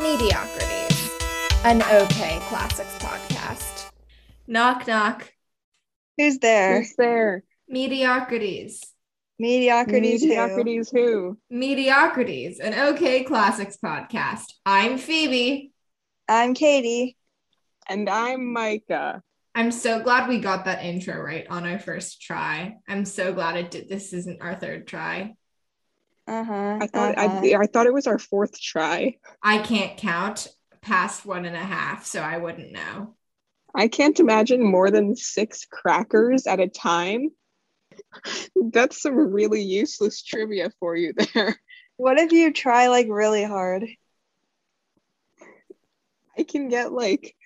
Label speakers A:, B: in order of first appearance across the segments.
A: Mediocrities, an okay classics podcast. Knock, knock.
B: Who's there?
C: Who's there?
A: Mediocrities.
B: Mediocrities. who?
C: Mediocrities who?
A: Mediocrities, an okay classics podcast. I'm Phoebe.
B: I'm Katie.
C: And I'm Micah.
A: I'm so glad we got that intro right on our first try. I'm so glad it did. This isn't our third try.
B: Uh huh.
C: I thought
B: uh-huh.
C: I, I thought it was our fourth try.
A: I can't count past one and a half, so I wouldn't know.
C: I can't imagine more than six crackers at a time. That's some really useless trivia for you there.
B: What if you try like really hard?
C: I can get like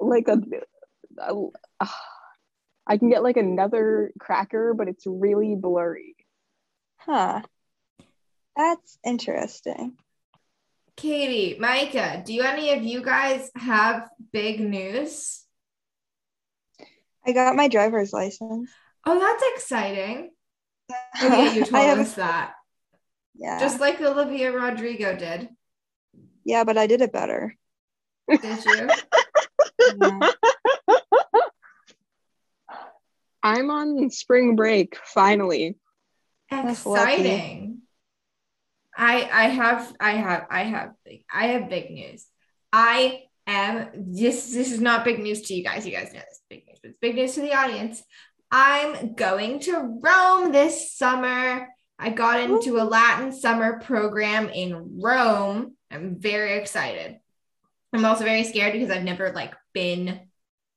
C: like a, a uh, I can get like another cracker, but it's really blurry.
B: Huh. That's interesting.
A: Katie, Micah, do you any of you guys have big news?
B: I got my driver's license.
A: Oh, that's exciting. Yeah, you told
B: I have,
A: us that.
B: yeah.
A: Just like Olivia Rodrigo did.
B: yeah, but I did it better.
A: Did you?
B: Yeah.
C: I'm on spring break finally.
A: Exciting. I I have I have I have big I have big news. I am this this is not big news to you guys. You guys know this big news, but it's big news to the audience. I'm going to Rome this summer. I got into a Latin summer program in Rome. I'm very excited. I'm also very scared because I've never like been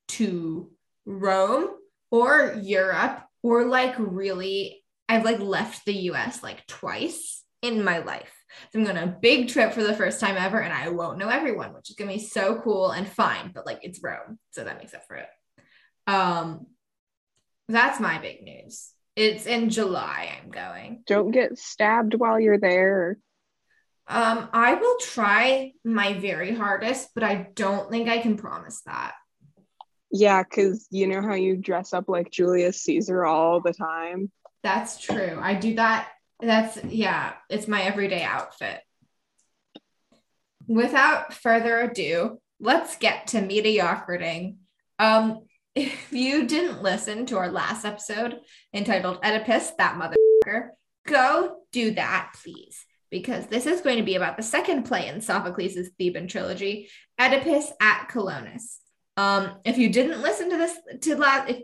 A: to Rome or Europe or like really I've like left the US like twice in my life. So I'm going on a big trip for the first time ever and I won't know everyone, which is going to be so cool and fine, but like it's Rome, so that makes up for it. Um that's my big news. It's in July I'm going.
C: Don't get stabbed while you're there.
A: Um I will try my very hardest, but I don't think I can promise that.
C: Yeah, because you know how you dress up like Julius Caesar all the time?
A: That's true. I do that. That's yeah, it's my everyday outfit. Without further ado, let's get to mediocrity. Um, if you didn't listen to our last episode entitled Oedipus, that motherfucker, go do that, please. Because this is going to be about the second play in Sophocles' Theban trilogy, Oedipus at Colonus. Um, if you didn't listen to this to last if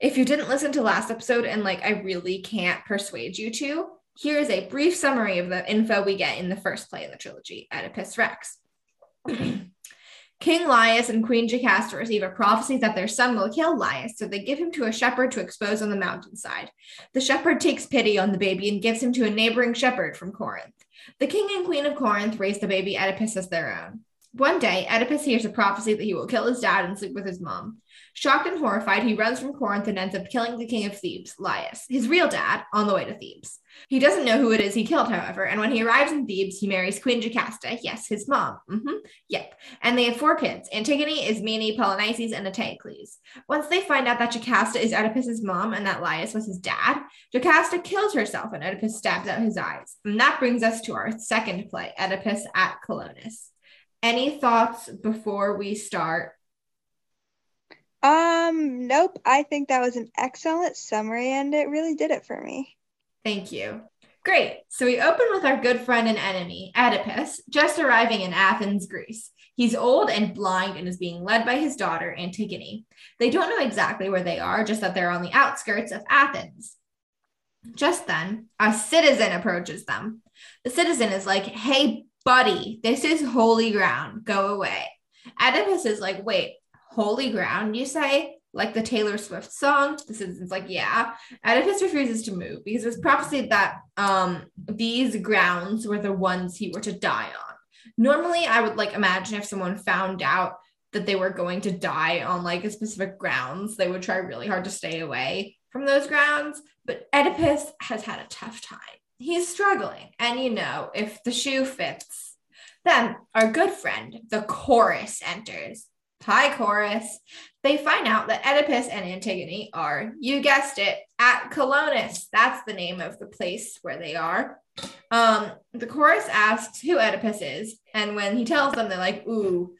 A: if you didn't listen to last episode and like I really can't persuade you to, here is a brief summary of the info we get in the first play in the trilogy, Oedipus Rex. King Laius and Queen Jocasta receive a prophecy that their son will kill Laius, so they give him to a shepherd to expose on the mountainside. The shepherd takes pity on the baby and gives him to a neighboring shepherd from Corinth. The king and queen of Corinth raise the baby Oedipus as their own. One day, Oedipus hears a prophecy that he will kill his dad and sleep with his mom. Shocked and horrified, he runs from Corinth and ends up killing the king of Thebes, Laius, his real dad, on the way to Thebes. He doesn't know who it is he killed, however, and when he arrives in Thebes, he marries Queen Jocasta, yes, his mom. hmm Yep. And they have four kids Antigone, Ismene, Polynices, and Eteocles. Once they find out that Jocasta is Oedipus's mom and that Laius was his dad, Jocasta kills herself and Oedipus stabs out his eyes. And that brings us to our second play, Oedipus at Colonus. Any thoughts before we start?
B: Um, nope. I think that was an excellent summary and it really did it for me.
A: Thank you. Great. So we open with our good friend and enemy, Oedipus, just arriving in Athens, Greece. He's old and blind and is being led by his daughter, Antigone. They don't know exactly where they are, just that they're on the outskirts of Athens. Just then, a citizen approaches them. The citizen is like, Hey, buddy, this is holy ground. Go away. Oedipus is like, Wait, holy ground, you say? Like the Taylor Swift song. The citizen's like, yeah. Oedipus refuses to move because it's prophesied that um these grounds were the ones he were to die on. Normally, I would like imagine if someone found out that they were going to die on like a specific grounds, they would try really hard to stay away from those grounds. But Oedipus has had a tough time. He's struggling. And you know, if the shoe fits, then our good friend, the chorus, enters. Hi, chorus. They find out that Oedipus and Antigone are, you guessed it, at Colonus. That's the name of the place where they are. Um, the chorus asks who Oedipus is, and when he tells them, they're like, "Ooh,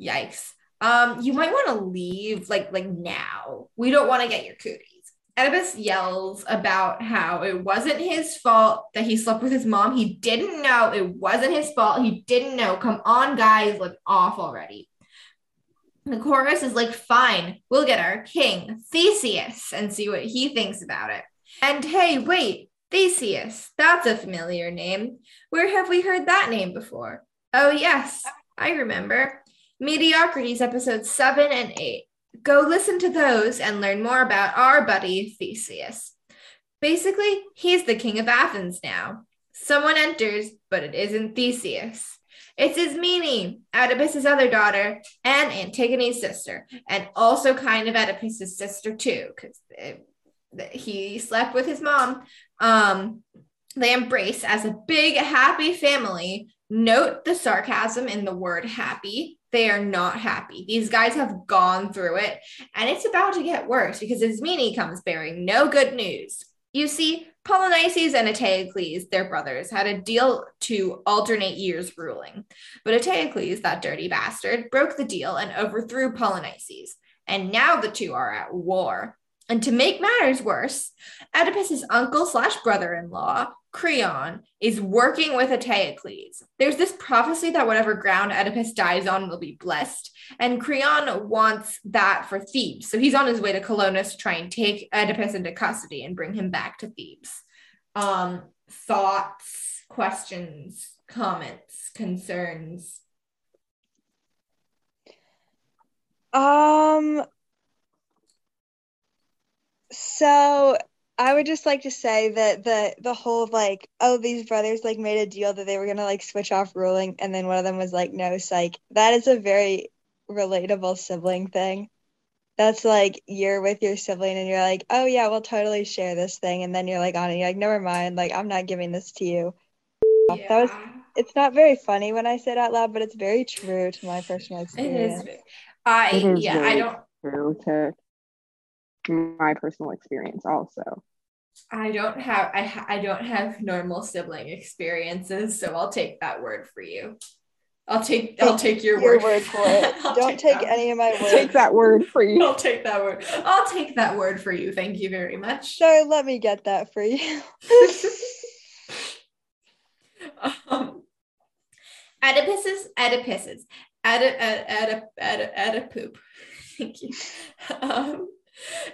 A: yikes! Um, you might want to leave like like now. We don't want to get your cooties." Oedipus yells about how it wasn't his fault that he slept with his mom. He didn't know it wasn't his fault. He didn't know. Come on, guys, look off already. The chorus is like, fine, we'll get our king, Theseus, and see what he thinks about it. And hey, wait, Theseus, that's a familiar name. Where have we heard that name before? Oh, yes, I remember. Mediocrities episodes seven and eight. Go listen to those and learn more about our buddy Theseus. Basically, he's the king of Athens now. Someone enters, but it isn't Theseus. It's Ismene, Oedipus's other daughter, and Antigone's sister, and also kind of Oedipus's sister too, because he slept with his mom. Um, they embrace as a big happy family. Note the sarcasm in the word happy. They are not happy. These guys have gone through it, and it's about to get worse because Ismene comes bearing no good news. You see, Polynices and Eteocles, their brothers, had a deal to alternate years ruling. But Eteocles, that dirty bastard, broke the deal and overthrew Polynices. And now the two are at war. And to make matters worse, Oedipus's uncle slash brother-in-law, Creon, is working with Eteocles. There's this prophecy that whatever ground Oedipus dies on will be blessed, and Creon wants that for Thebes. So he's on his way to Colonus to try and take Oedipus into custody and bring him back to Thebes. Um, thoughts, questions, comments, concerns.
B: Um, so I would just like to say that the the whole like oh these brothers like made a deal that they were gonna like switch off ruling and then one of them was like no psych that is a very relatable sibling thing. That's like you're with your sibling and you're like oh yeah we'll totally share this thing and then you're like on it you're like never mind like I'm not giving this to you. Yeah. That was it's not very funny when I say it out loud but it's very true to my personal experience.
A: It is. I it is yeah I don't
C: true to my personal experience also.
A: I don't have I ha- I don't have normal sibling experiences, so I'll take that word for you. I'll take I'll take your,
B: your
A: word.
B: word for it. don't take, take any of my words.
C: Take that word for you.
A: I'll take that word. I'll take that word for you. Thank you very much.
B: So let me get that for you.
A: um, Oedipus's Oedipus's Oedip Oedip Oedip Oedip Thank you. Um,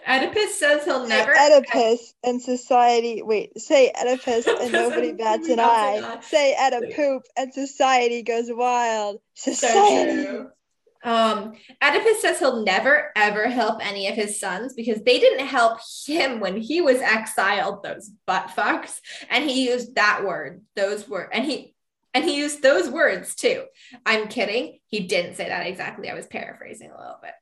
A: Oedipus says he'll never.
B: Oedipus and society. Wait, say Oedipus and nobody bats an eye. Say Oedipus and society goes wild. Society.
A: So um, Oedipus says he'll never ever help any of his sons because they didn't help him when he was exiled. Those butt fucks, and he used that word, those words, and he and he used those words too. I'm kidding. He didn't say that exactly. I was paraphrasing a little bit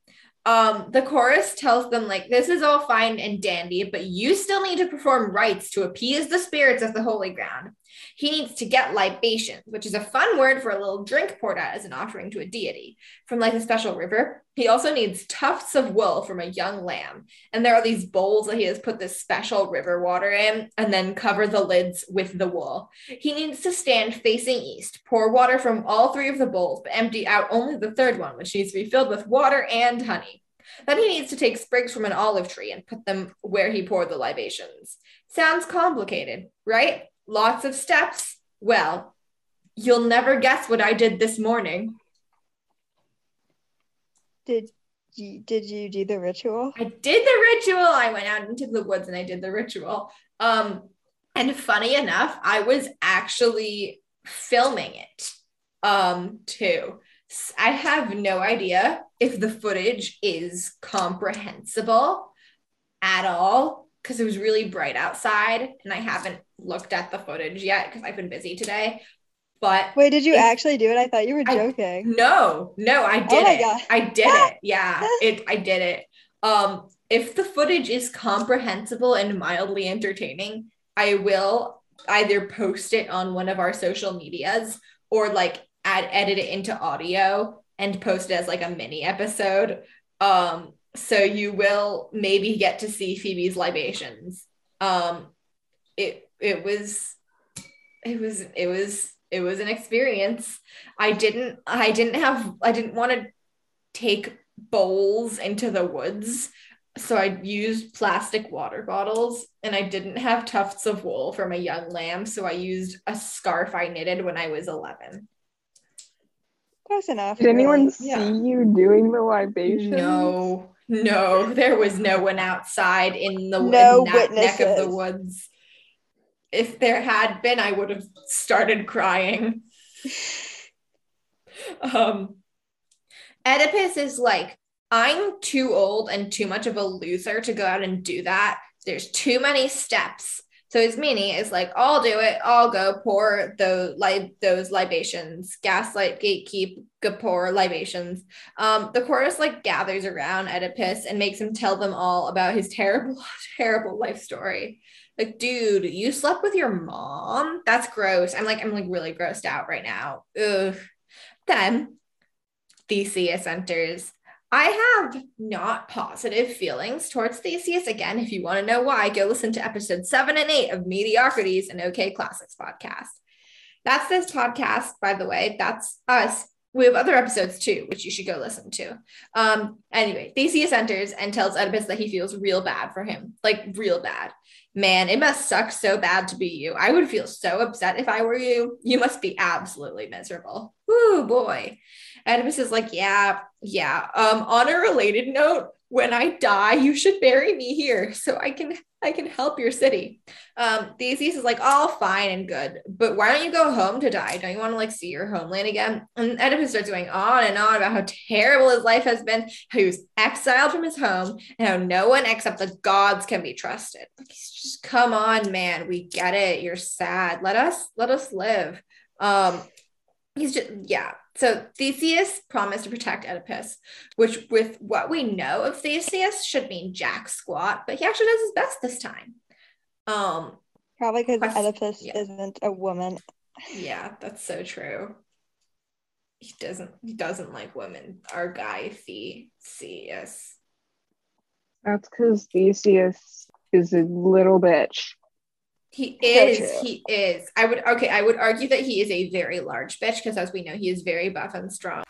A: um the chorus tells them like this is all fine and dandy but you still need to perform rites to appease the spirits of the holy ground he needs to get libations which is a fun word for a little drink poured out as an offering to a deity from like a special river he also needs tufts of wool from a young lamb and there are these bowls that he has put this special river water in and then cover the lids with the wool he needs to stand facing east pour water from all three of the bowls but empty out only the third one which needs to be filled with water and honey then he needs to take sprigs from an olive tree and put them where he poured the libations. Sounds complicated, right? Lots of steps. Well, you'll never guess what I did this morning.
B: Did you did you do the ritual?
A: I did the ritual. I went out into the woods and I did the ritual. Um and funny enough, I was actually filming it um too. I have no idea if the footage is comprehensible at all because it was really bright outside and I haven't looked at the footage yet because I've been busy today. But
B: wait, did you actually do it? I thought you were joking.
A: I, no, no, I did oh it. God. I did it. Yeah, it. I did it. Um, if the footage is comprehensible and mildly entertaining, I will either post it on one of our social medias or like add edit it into audio and post it as like a mini episode. Um, so you will maybe get to see Phoebe's libations. Um, it it was it was it was it was an experience. I didn't I didn't have I didn't want to take bowls into the woods. So I used plastic water bottles and I didn't have tufts of wool from a young lamb. So I used a scarf I knitted when I was 11.
B: Close enough.
C: Did anyone
B: really.
C: see
A: Yeah.
C: you doing the libation?
A: No, no, there was no one outside in the
B: No
A: in that neck of the woods. If there had been, I would have started crying. Um, Oedipus is like, I'm too old and too much of a loser to go out and do that. There's too many steps. So Ismene is like, I'll do it. I'll go pour those li- those libations, gaslight, gatekeep, pour libations. Um, the chorus like gathers around Oedipus and makes him tell them all about his terrible, terrible life story. Like, dude, you slept with your mom? That's gross. I'm like, I'm like really grossed out right now. Ugh. Then Theseus enters. I have not positive feelings towards Theseus. Again, if you want to know why, go listen to episode seven and eight of Mediocrities and OK Classics podcast. That's this podcast, by the way. That's us. We have other episodes too, which you should go listen to. Um, anyway, Theseus enters and tells Oedipus that he feels real bad for him, like real bad. Man, it must suck so bad to be you. I would feel so upset if I were you. You must be absolutely miserable. Woo boy. Oedipus is like, yeah, yeah. Um, on a related note, when I die, you should bury me here so I can I can help your city. Um, Theseus is like, all fine and good, but why don't you go home to die? Don't you want to like see your homeland again? And Oedipus starts going on and on about how terrible his life has been, how he was exiled from his home, and how no one except the gods can be trusted. Just come on, man, we get it. You're sad. Let us let us live. Um, he's just yeah. So Theseus promised to protect Oedipus, which, with what we know of Theseus, should mean jack squat, but he actually does his best this time. Um,
B: Probably because Oedipus
A: yeah.
B: isn't a woman.
A: yeah, that's so true. He doesn't. He doesn't like women. Our guy Theseus.
C: That's because Theseus is a little bitch.
A: He is.
B: true.
A: He is. I would. Okay, I would argue that he is a very large bitch because, as we know, he is very buff and strong.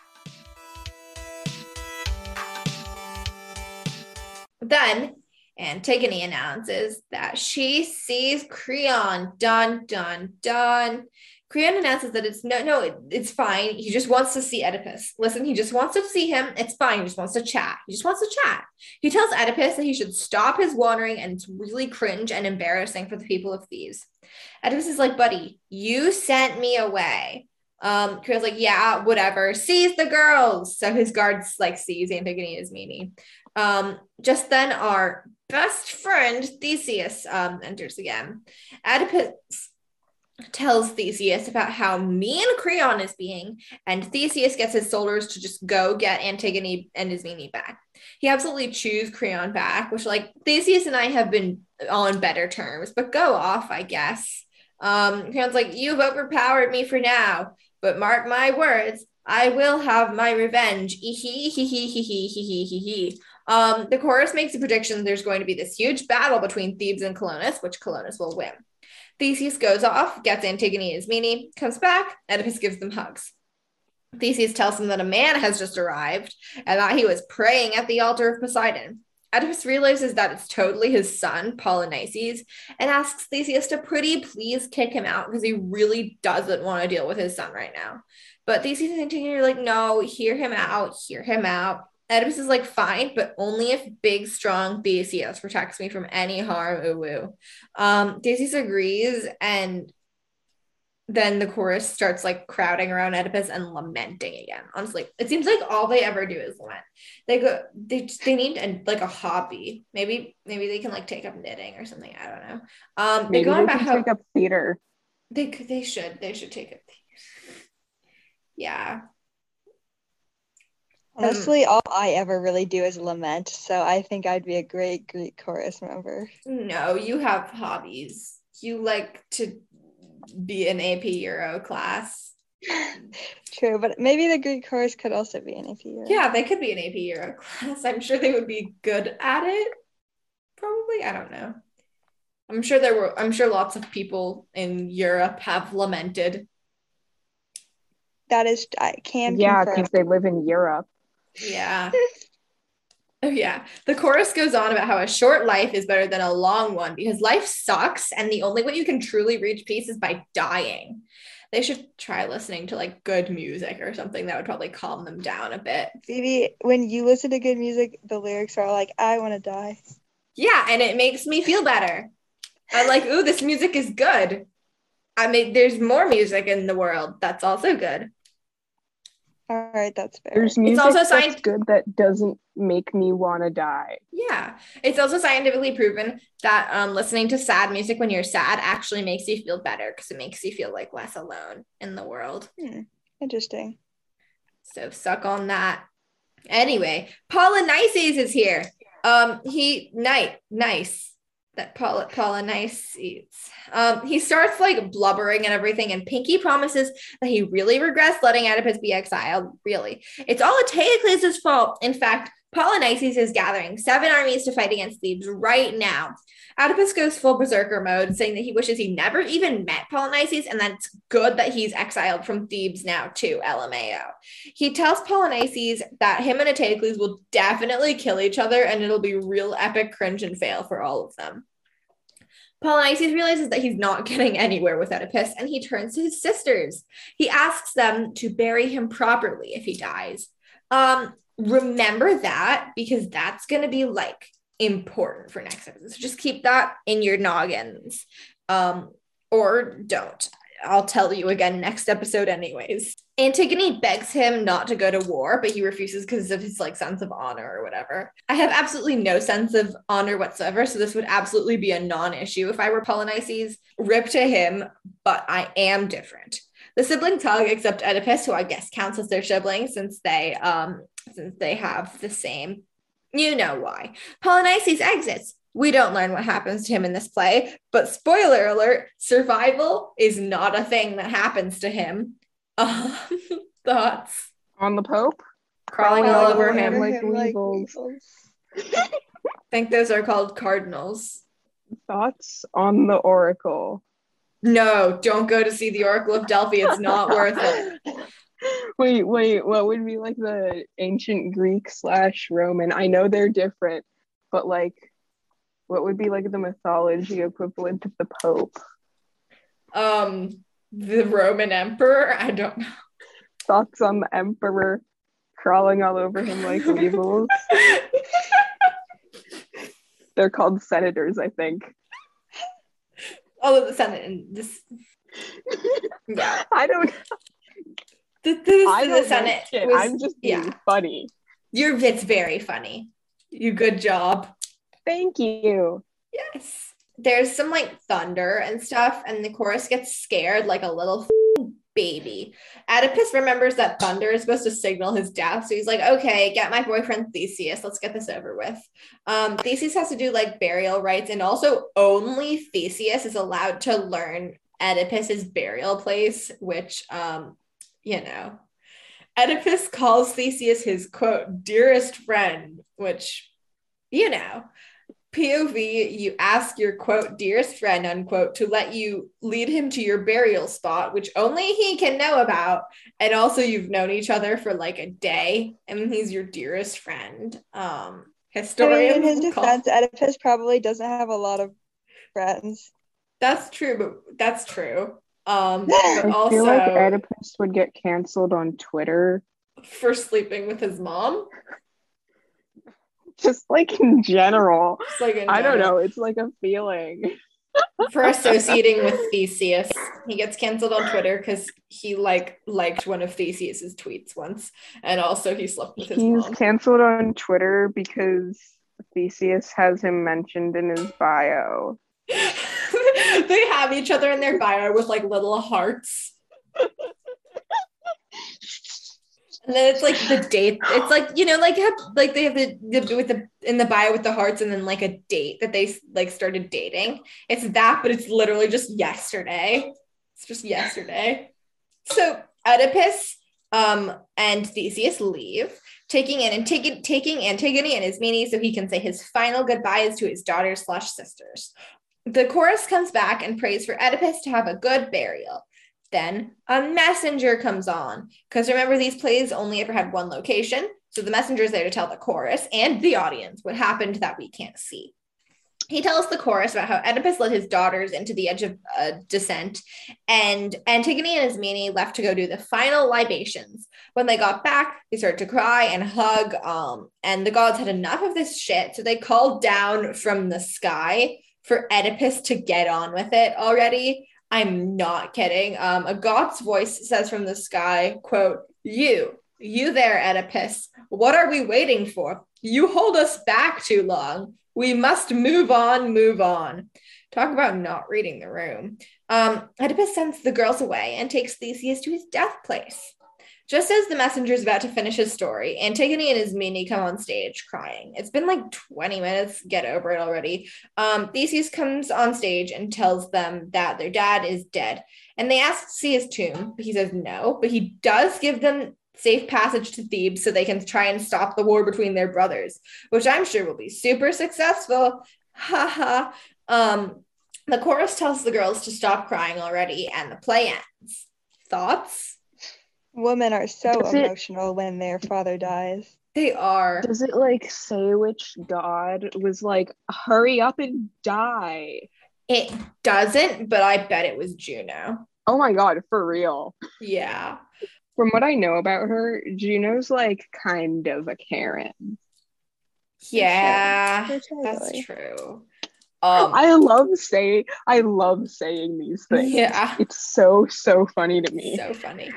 A: Then Antigone announces that she sees Creon. Dun dun dun. Creon announces that it's no, no, it- it's fine. He just wants to see Oedipus. Listen, he just wants to see him. It's fine. He just wants to chat. He just wants to chat. He tells Oedipus that he should stop his wandering and it's really cringe and embarrassing for the people of Thebes. Oedipus is like, buddy, you sent me away. Um, Creon's like, yeah, whatever. Seize the girls. So his guards like seize Antigone Ismene. Um, just then our best friend Theseus um enters again. Oedipus tells Theseus about how mean Creon is being, and Theseus gets his soldiers to just go get Antigone and Ismene back. He absolutely chews Creon back, which like Theseus and I have been on better terms, but go off, I guess. Um, Creon's like, you've overpowered me for now, but mark my words, I will have my revenge. Um, the chorus makes a prediction there's going to be this huge battle between Thebes and Colonus, which Colonus will win. Theseus goes off, gets Antigone and Ismene, comes back, Oedipus gives them hugs. Theseus tells him that a man has just arrived and that he was praying at the altar of Poseidon. Oedipus realizes that it's totally his son, Polynices, and asks Theseus to pretty please kick him out because he really doesn't want to deal with his son right now. But Theseus and Antigone are like, no, hear him out, hear him out. Oedipus is like, fine, but only if big, strong Theseus protects me from any harm. Ooh, ooh. Um, Theseus agrees, and then the chorus starts like crowding around Oedipus and lamenting again. Honestly, it seems like all they ever do is lament. They go, they they need a, like a hobby. Maybe maybe they can like take up knitting or something. I don't know. Um, they go on about how
C: take up theater.
A: they could, they should, they should take it. Yeah. Um,
B: Honestly, all I ever really do is lament. So I think I'd be a great Greek chorus member.
A: No, you have hobbies. You like to be in AP Euro class.
B: true, but maybe the Greek chorus could also be an AP Euro.
A: Yeah, they could be an AP Euro class. I'm sure they would be good at it. Probably, I don't know. I'm sure there were. I'm sure lots of people in Europe have lamented.
B: That is, I can
C: Yeah, because they live in Europe.
A: Yeah. Oh yeah. The chorus goes on about how a short life is better than a long one because life sucks and the only way you can truly reach peace is by dying. They should try listening to like good music or something that would probably calm them down a bit.
B: Phoebe, when you listen to good music, the lyrics are like, I want to die.
A: Yeah, and it makes me feel better. I'm like, ooh, this music is good. I mean, there's more music in the world that's also good.
B: All right, that's fair.
C: There's music
A: also
C: that's
A: signed-
C: good that doesn't make me want to die.
A: Yeah. It's also scientifically proven that um, listening to sad music when you're sad actually makes you feel better because it makes you feel like less alone in the world.
B: Interesting.
A: So suck on that. Anyway, Polynices is here. Um, he night nice. That Paul Polynices. Um, he starts like blubbering and everything, and Pinky promises that he really regrets letting Oedipus be exiled. Really, it's all Eteocles' fault. In fact, Polynices is gathering seven armies to fight against Thebes right now. Oedipus goes full berserker mode, saying that he wishes he never even met Polynices, and that it's good that he's exiled from Thebes now too. LMAO. He tells Polynices that him and Eteocles will definitely kill each other, and it'll be real epic cringe and fail for all of them. Polynices realizes that he's not getting anywhere with Oedipus, and he turns to his sisters. He asks them to bury him properly if he dies. Um, remember that because that's going to be like important for next episode. So just keep that in your noggins. Um, or don't. I'll tell you again next episode, anyways. Antigone begs him not to go to war, but he refuses because of his like sense of honor or whatever. I have absolutely no sense of honor whatsoever, so this would absolutely be a non-issue if I were Polynices. Rip to him, but I am different. The siblings hug except Oedipus, who I guess counts as their sibling since they um since they have the same. You know why. Polynices exits. We don't learn what happens to him in this play, but spoiler alert, survival is not a thing that happens to him. Um, thoughts
C: On the Pope?
A: crawling all over him.
C: like weevils.
A: I think those are called cardinals.
C: Thoughts on the Oracle?
A: No, don't go to see the Oracle of Delphi. It's not worth it.
C: Wait, wait, what would be like the ancient Greek slash Roman? I know they're different, but like, what would be like the mythology equivalent of the Pope?
A: Um, the Roman Emperor. I don't know.
C: Thoughts on the Emperor crawling all over him like weevils? They're called senators, I think.
A: Although the Senate and this, yeah,
C: I don't.
A: The, the,
C: I
A: the Senate. was-
C: I'm just being
A: yeah.
C: funny.
A: Your it's very funny. You good job.
C: Thank you.
A: Yes. There's some like thunder and stuff, and the chorus gets scared like a little baby. Oedipus remembers that thunder is supposed to signal his death, so he's like, "Okay, get my boyfriend Theseus. Let's get this over with." Um, Theseus has to do like burial rites, and also only Theseus is allowed to learn Oedipus's burial place, which, um, you know, Oedipus calls Theseus his quote dearest friend, which, you know. POV, you ask your quote, dearest friend, unquote, to let you lead him to your burial spot, which only he can know about. And also, you've known each other for like a day, and he's your dearest friend. Um,
B: I mean, in his defense, Oedipus probably doesn't have a lot of friends.
A: that's true, but that's true. Um, but
C: I feel like Oedipus would get canceled on Twitter.
A: for sleeping with his mom.
C: Just like in general.
A: Like in
C: I don't know. It's like a feeling.
A: for associating with Theseus. He gets canceled on Twitter because he like liked one of Theseus's tweets once, and also he slept with his mom.
C: He's
A: mom.
C: canceled on Twitter because Theseus has him mentioned in his bio.
A: they have each other in their bio with like little hearts. And then it's like the date. It's like you know, like like they have the, the with the in the bio with the hearts, and then like a date that they like started dating. It's that, but it's literally just yesterday. It's just yesterday. So Oedipus Um, and Theseus leave, taking in and taking taking Antigone and Ismene so he can say his final goodbyes to his daughters slash sisters. The chorus comes back and prays for Oedipus to have a good burial. Then a messenger comes on. Because remember, these plays only ever had one location. So the messenger is there to tell the chorus and the audience what happened that we can't see. He tells the chorus about how Oedipus led his daughters into the edge of uh, descent, and Antigone and Ismene left to go do the final libations. When they got back, they started to cry and hug, um, and the gods had enough of this shit, so they called down from the sky for Oedipus to get on with it already. I'm not kidding. Um, a god's voice says from the sky, quote, you, you there, Oedipus, what are we waiting for? You hold us back too long. We must move on, move on. Talk about not reading the room. Um, Oedipus sends the girls away and takes Theseus to his death place. Just as the messenger is about to finish his story, Antigone and Ismene come on stage crying. It's been like 20 minutes. Get over it already. Um, Theseus comes on stage and tells them that their dad is dead. And they ask to see his tomb, he says no. But he does give them safe passage to Thebes so they can try and stop the war between their brothers, which I'm sure will be super successful. Haha. um, the chorus tells the girls to stop crying already, and the play ends. Thoughts?
B: Women are so
C: Does it-
B: emotional when their father dies.
A: They are.
C: Does it like say which god was like, hurry up and die?
A: It doesn't, but I bet it was Juno.
C: Oh my god, for real.
A: Yeah.
C: From what I know about her, Juno's like kind of a Karen.
A: Yeah.
B: For sure,
A: That's
B: totally.
A: true. Um,
C: I love saying I love saying these things.
A: yeah.
C: It's so so funny to me.
A: So funny.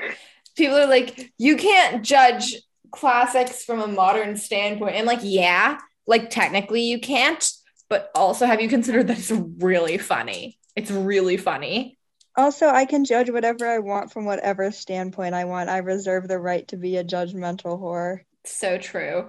A: People are like, you can't judge classics from a modern standpoint. And like, yeah, like technically you can't, but also have you considered that it's really funny? It's really funny.
B: Also, I can judge whatever I want from whatever standpoint I want. I reserve the right to be a judgmental whore.
A: So true.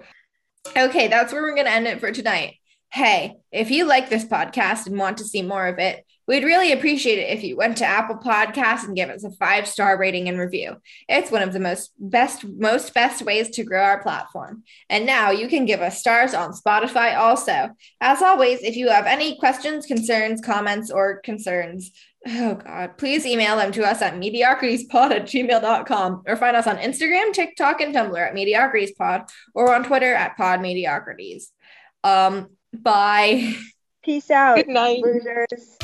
A: Okay, that's where we're going to end it for tonight. Hey, if you like this podcast and want to see more of it, we'd really appreciate it if you went to Apple Podcasts and give us a five star rating and review. It's one of the most best, most best ways to grow our platform. And now you can give us stars on Spotify also. As always, if you have any questions, concerns, comments, or concerns, oh God, please email them to us at mediocritiespod at gmail.com or find us on Instagram, TikTok, and Tumblr at mediocritiespod or on Twitter at podmediocrities. Um, bye.
B: Peace out,
C: Good night.
B: losers.